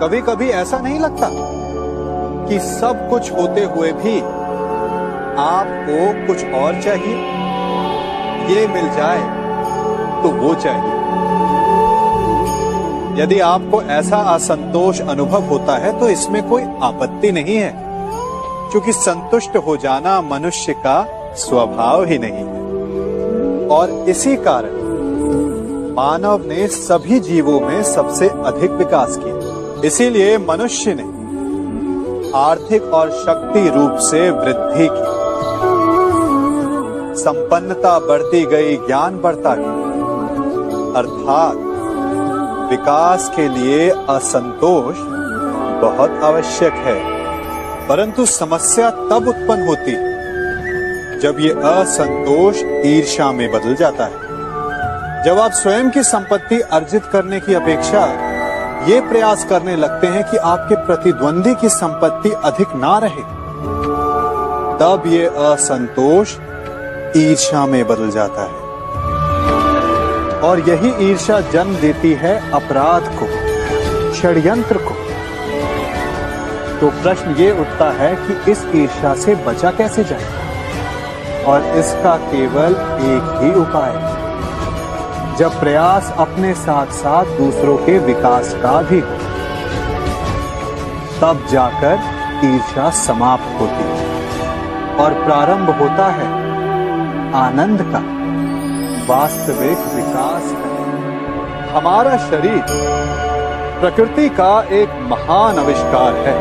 कभी कभी ऐसा नहीं लगता कि सब कुछ होते हुए भी आपको कुछ और चाहिए। ये मिल जाए तो वो चाहिए। यदि आपको ऐसा असंतोष अनुभव होता है तो इसमें कोई आपत्ति नहीं है, क्योंकि संतुष्ट हो जाना मनुष्य का स्वभाव ही नहीं है। और इसी कारण मानव ने सभी जीवों में सबसे अधिक विकास किया। इसीलिए मनुष्य ने आर्थिक और शक्ति रूप से वृद्धि की। संपन्नता बढ़ती गई, ज्ञान बढ़ता गया। अर्थात विकास के लिए असंतोष बहुत आवश्यक है। परंतु समस्या तब उत्पन्न होती जब ये असंतोष ईर्षा में बदल जाता है। जब आप स्वयं की संपत्ति अर्जित करने की अपेक्षा ये प्रयास करने लगते हैं कि आपके प्रतिद्वंदी की संपत्ति अधिक ना रहे। तब ये असंतोष ईर्षा में बदल जाता है। और यही ईर्षा जन्म देती है अपराध को, षड्यंत्र को। तो प्रश्न ये उठता है कि इस ईर्षा से बचा कैसे जाए? और इसका केवल एक ही उपाय है। जब प्रयास अपने साथ साथ दूसरों के विकास का भी हो, तब जाकर ईर्षा समाप्त होती है और प्रारंभ होता है आनंद का, वास्तविक विकास का। हमारा शरीर प्रकृति का एक महान आविष्कार है।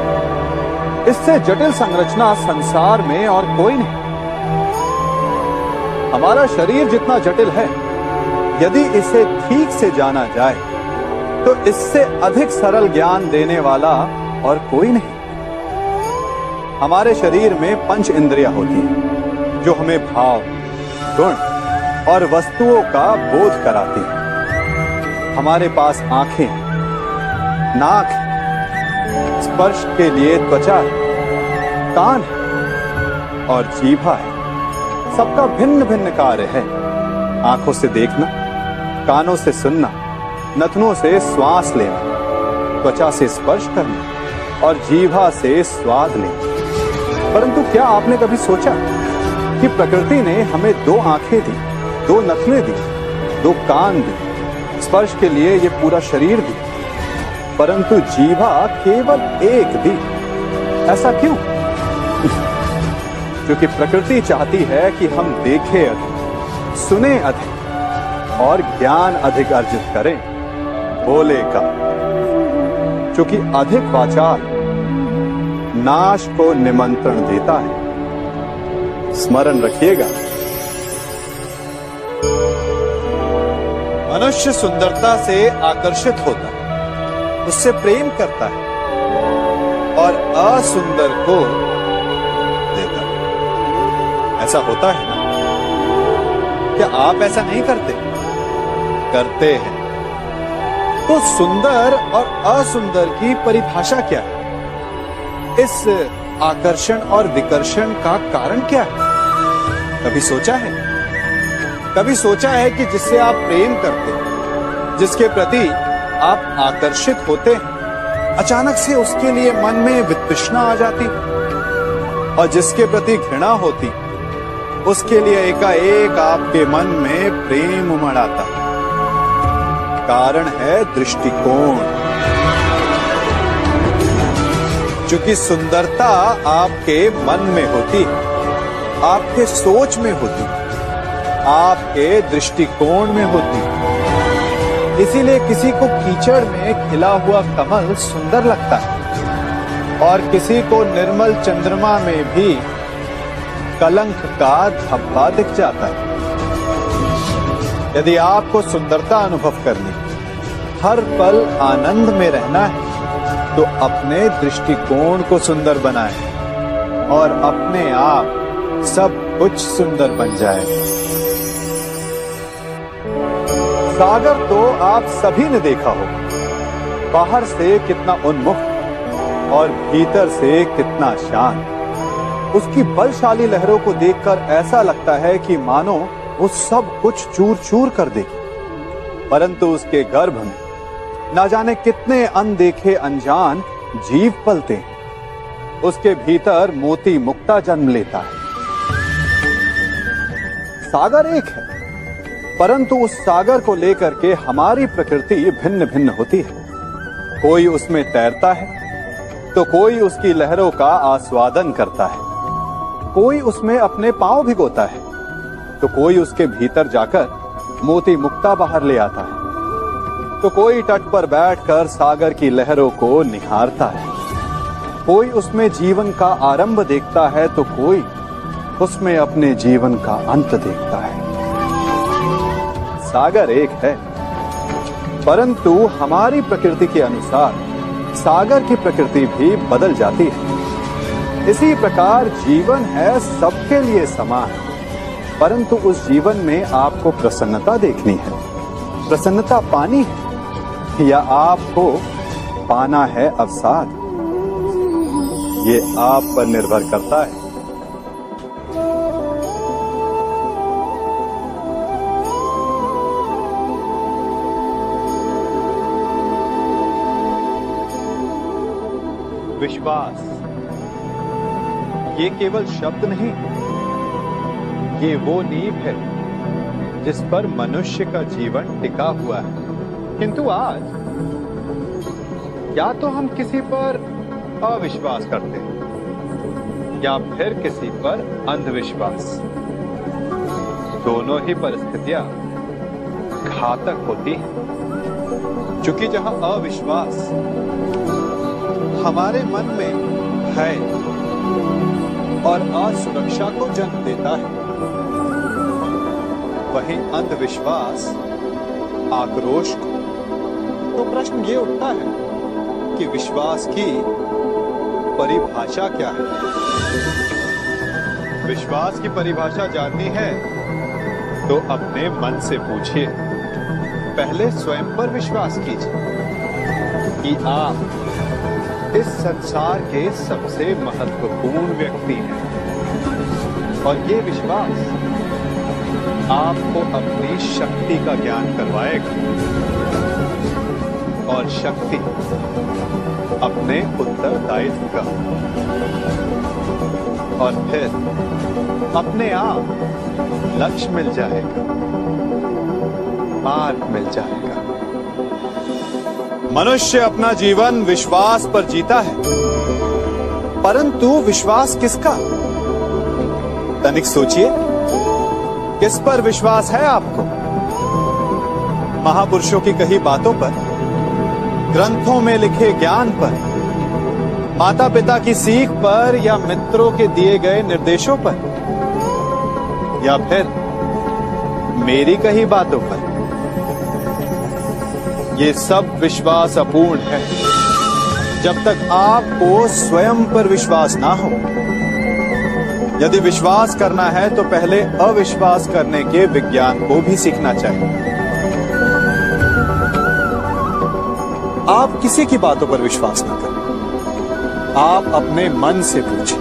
इससे जटिल संरचना संसार में और कोई नहीं। हमारा शरीर जितना जटिल है यदि इसे ठीक से जाना जाए तो इससे अधिक सरल ज्ञान देने वाला और कोई नहीं। हमारे शरीर में पंच इंद्रिया होती हैं, जो हमें भाव, गुण और वस्तुओं का बोध कराती हैं। हमारे पास आँखें, नाक, स्पर्श के लिए त्वचा है, कान और जीभा है। सबका भिन्न भिन्न कार्य है। आँखों से देखना कानों से सुनना, नथनों से श्वास लेना, त्वचा से स्पर्श करना और जीभा से स्वाद लेना। परंतु क्या आपने कभी सोचा कि प्रकृति ने हमें दो आँखें दी, दो नथने दी, दो कान दी स्पर्श के लिए ये पूरा शरीर दी परंतु जीवा केवल एक दी? ऐसा क्यों? क्योंकि प्रकृति चाहती है कि हम देखें अधिक, सुने अधिक। और ज्ञान अधिक अर्जित करें, बोले का। क्योंकि अधिक वाचाल नाश को निमंत्रण देता है, स्मरण रखिएगा। मनुष्य सुंदरता से आकर्षित होता है, उससे प्रेम करता है और असुंदर को देता है। ऐसा होता है ना? क्या आप ऐसा नहीं करते? करते हैं। तो सुंदर और असुंदर की परिभाषा क्या है? इस आकर्षण और विकर्षण का कारण क्या है? कभी सोचा है? कभी सोचा है कि जिससे आप प्रेम करते हैं, जिसके प्रति आप आकर्षित होते हैं, अचानक से उसके लिए मन में वितृष्णा आ जाती और जिसके प्रति घृणा होती उसके लिए एकाएक आपके मन में प्रेम उमड़ आता है। कारण है दृष्टिकोण। क्योंकि सुंदरता आपके मन में होती है आपके सोच में होती, आपके दृष्टिकोण में होती। इसीलिए किसी को कीचड़ में खिला हुआ कमल सुंदर लगता है। और किसी को निर्मल चंद्रमा में भी कलंक का धब्बा दिख जाता है। यदि आपको सुंदरता अनुभव करनी हर पल आनंद में रहना है तो अपने दृष्टिकोण को सुंदर बनाए और अपने आप सब कुछ सुंदर बन जाए। सागर तो आप सभी ने देखा हो बाहर से कितना उन्मुख और भीतर से कितना शांत। उसकी बलशाली लहरों को देखकर ऐसा लगता है कि मानो वो सब कुछ चूर चूर कर देगी परंतु उसके गर्भ में ना जाने कितने अनदेखे अनजान जीव पलते हैं। उसके भीतर मोती मुक्ता जन्म लेता है। सागर एक है, परंतु उस सागर को लेकर के हमारी प्रकृति भिन्न भिन्न होती है। कोई उसमें तैरता है तो कोई उसकी लहरों का आस्वादन करता है। कोई उसमें अपने पाँव भिगोता है तो कोई उसके भीतर जाकर मोती मुक्ता बाहर ले आता है। तो कोई तट पर बैठकर सागर की लहरों को निहारता है। कोई उसमें जीवन का आरंभ देखता है तो कोई उसमें अपने जीवन का अंत देखता है। सागर एक है, परंतु हमारी प्रकृति के अनुसार सागर की प्रकृति भी बदल जाती है। इसी प्रकार जीवन है सबके लिए समान। परंतु उस जीवन में आपको प्रसन्नता देखनी है। प्रसन्नता पानी है, या आपको पाना है अवसाद? ये आप पर निर्भर करता है। विश्वास, ये केवल शब्द नहीं ये वो नींव है जिस पर मनुष्य का जीवन टिका हुआ है। किंतु आज, या तो हम किसी पर अविश्वास करते हैं, या फिर किसी पर अंधविश्वास। दोनों ही परिस्थितियाँ घातक होती हैं। क्योंकि जहाँ अविश्वास हमारे मन में है और असुरक्षा को जन्म देता है। वही अंधविश्वास, आक्रोश को। तो प्रश्न ये उठता है कि विश्वास की परिभाषा क्या है? विश्वास की परिभाषा जाननी है तो अपने मन से पूछिए। पहले स्वयं पर विश्वास कीजिए कि आप इस संसार के सबसे महत्वपूर्ण व्यक्ति हैं। और ये विश्वास आपको अपनी शक्ति का ज्ञान करवाएगा। और शक्ति अपने उत्तरदायित्व का। और फिर अपने आप लक्ष्य मिल जाएगा मार्ग मिल जाएगा। मनुष्य अपना जीवन विश्वास पर जीता है। परंतु विश्वास किसका? तनिक सोचिए, किस पर विश्वास है आपको? महापुरुषों की कही बातों पर, ग्रंथों में लिखे ज्ञान पर माता पिता की सीख पर या मित्रों के दिए गए निर्देशों पर, या फिर मेरी कही बातों पर? ये सब विश्वास अपूर्ण है। जब तक आपको स्वयं पर विश्वास ना हो, यदि विश्वास करना है तो पहले अविश्वास करने के विज्ञान को भी सीखना चाहिए। आप किसी की बातों पर विश्वास ना करें। आप अपने मन से पूछें,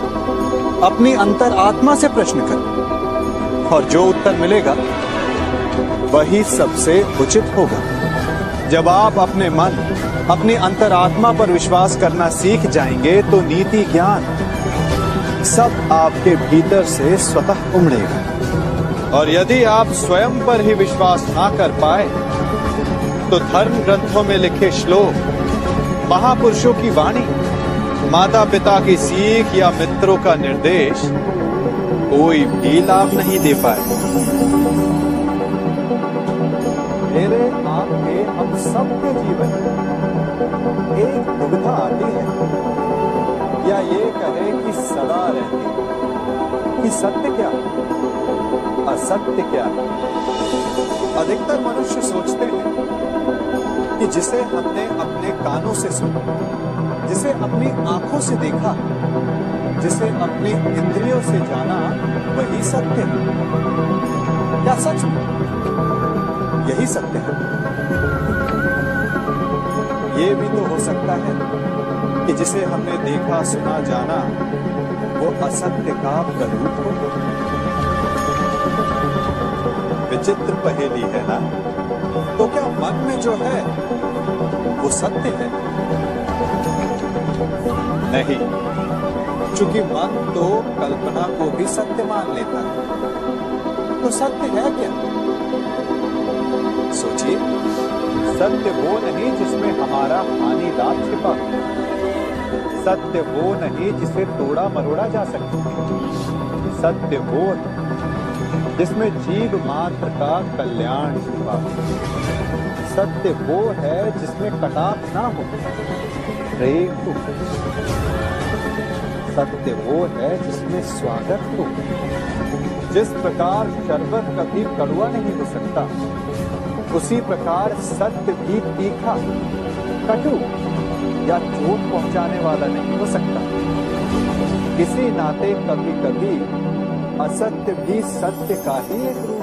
अपनी अंतर आत्मा से प्रश्न करें, और जो उत्तर मिलेगा, वही सबसे उचित होगा। जब आप अपने मन, अपनी अंतरात्मा पर विश्वास करना सीख जाएँगे तो नीति ज्ञान सब आपके भीतर से स्वतः उमड़ेगा। और यदि आप स्वयं पर ही विश्वास ना कर पाए तो धर्म ग्रंथों में लिखे श्लोक, महापुरुषों की वाणी माता पिता की सीख या मित्रों का निर्देश, कोई भी लाभ नहीं दे पाए। मेरे आपके हम सबके जीवन में एक दुविधा आती है। या ये कहे कि सदा रहती कि सत्य क्या? असत्य क्या? अधिकतर मनुष्य सोचते हैं कि जिसे हमने अपने कानों से सुना, जिसे अपनी आँखों से देखा, जिसे अपनी इंद्रियों से जाना, वही सत्य है। क्या सच यही सत्य है। ये भी तो हो सकता है कि जिसे हमने देखा, सुना, जाना, वो असत्य का प्ररूप हो। विचित्र पहेली है ना? तो क्या मन में जो है, वो सत्य है? नहीं, चूँकि मन तो कल्पना को भी सत्य मान लेता है। तो सत्य है क्या? सोचिए। सत्य वो नहीं जिसमें हमारा हानि लाभ छिपा। सत्य वो नहीं जिसे तोड़ा मरोड़ा जा सके सत्य वो जिसमें जीव मात्र का कल्याण छिपा। सत्य वो है जिसमें कटाप ना हो। प्रेम हो सत्य वो है जिसमें स्वागत हो। जिस प्रकार शरबत कभी कड़ुआ नहीं हो सकता उसी प्रकार सत्य भी तीखा, कटु या चोट पहुँचाने वाला नहीं हो सकता। किसी नाते कभी कभी असत्य भी सत्य का ही एक रूप